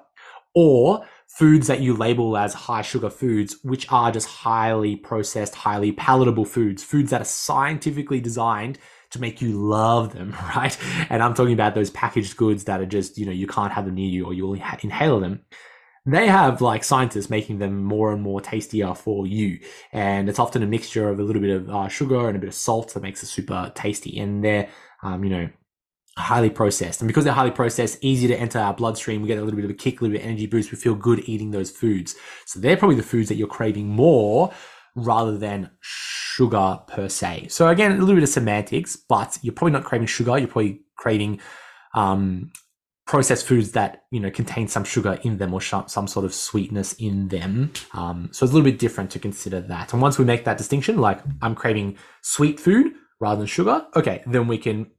or foods that you label as high sugar foods, which are just highly processed, highly palatable foods, foods that are scientifically designed to make you love them, right? And I'm talking about those packaged goods that are just, you know, you can't have them near you or you'll inhale them. They have like scientists making them more and more tastier for you. And it's often a mixture of a little bit of uh, sugar and a bit of salt that makes it super tasty. And they're, um, you know, highly processed. And because they're highly processed, easy to enter our bloodstream, we get a little bit of a kick, a little bit of energy boost. We feel good eating those foods. So they're probably the foods that you're craving more rather than sugar per se. So again, a little bit of semantics, but you're probably not craving sugar. You're probably craving um, processed foods that you know contain some sugar in them or sh- some sort of sweetness in them. Um, so it's a little bit different to consider that. And once we make that distinction, like I'm craving sweet food rather than sugar, okay, then we can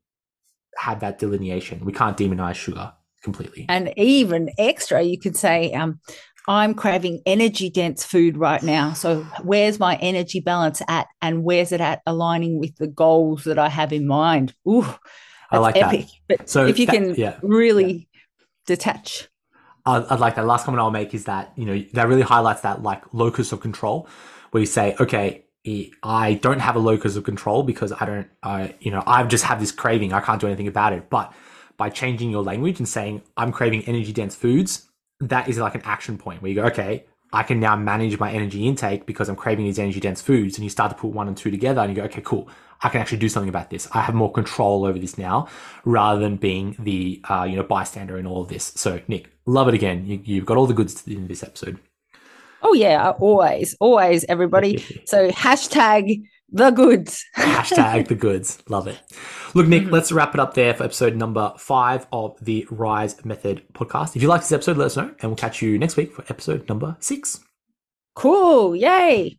have that delineation. We can't demonize sugar completely. And even extra, you could say, um, I'm craving energy dense food right now. So, where's my energy balance at? And where's it at aligning with the goals that I have in mind? Ooh, I like that. epic. But So if you that- can yeah. really detach. I'd, I'd like that. Last comment I'll make is that, you know, that really highlights that like locus of control where you say, okay, I don't have a locus of control because I don't, I, you know, I just have this craving. I can't do anything about it. But by changing your language and saying, I'm craving energy dense foods, that is like an action point where you go, okay, I can now manage my energy intake because I'm craving these energy dense foods. And you start to put one and two together and you go, okay, cool. I can actually do something about this. I have more control over this now rather than being the, uh, you know, bystander in all of this. So Nic, love it again. You, you've got all the goods in this episode. Oh, yeah, always, always, everybody. So, hashtag the goods. Hashtag the goods. Love it. Look, Nic, mm-hmm. let's wrap it up there for episode number five of the Rise Method podcast. If you like this episode, let us know, and we'll catch you next week for episode number six. Cool. Yay.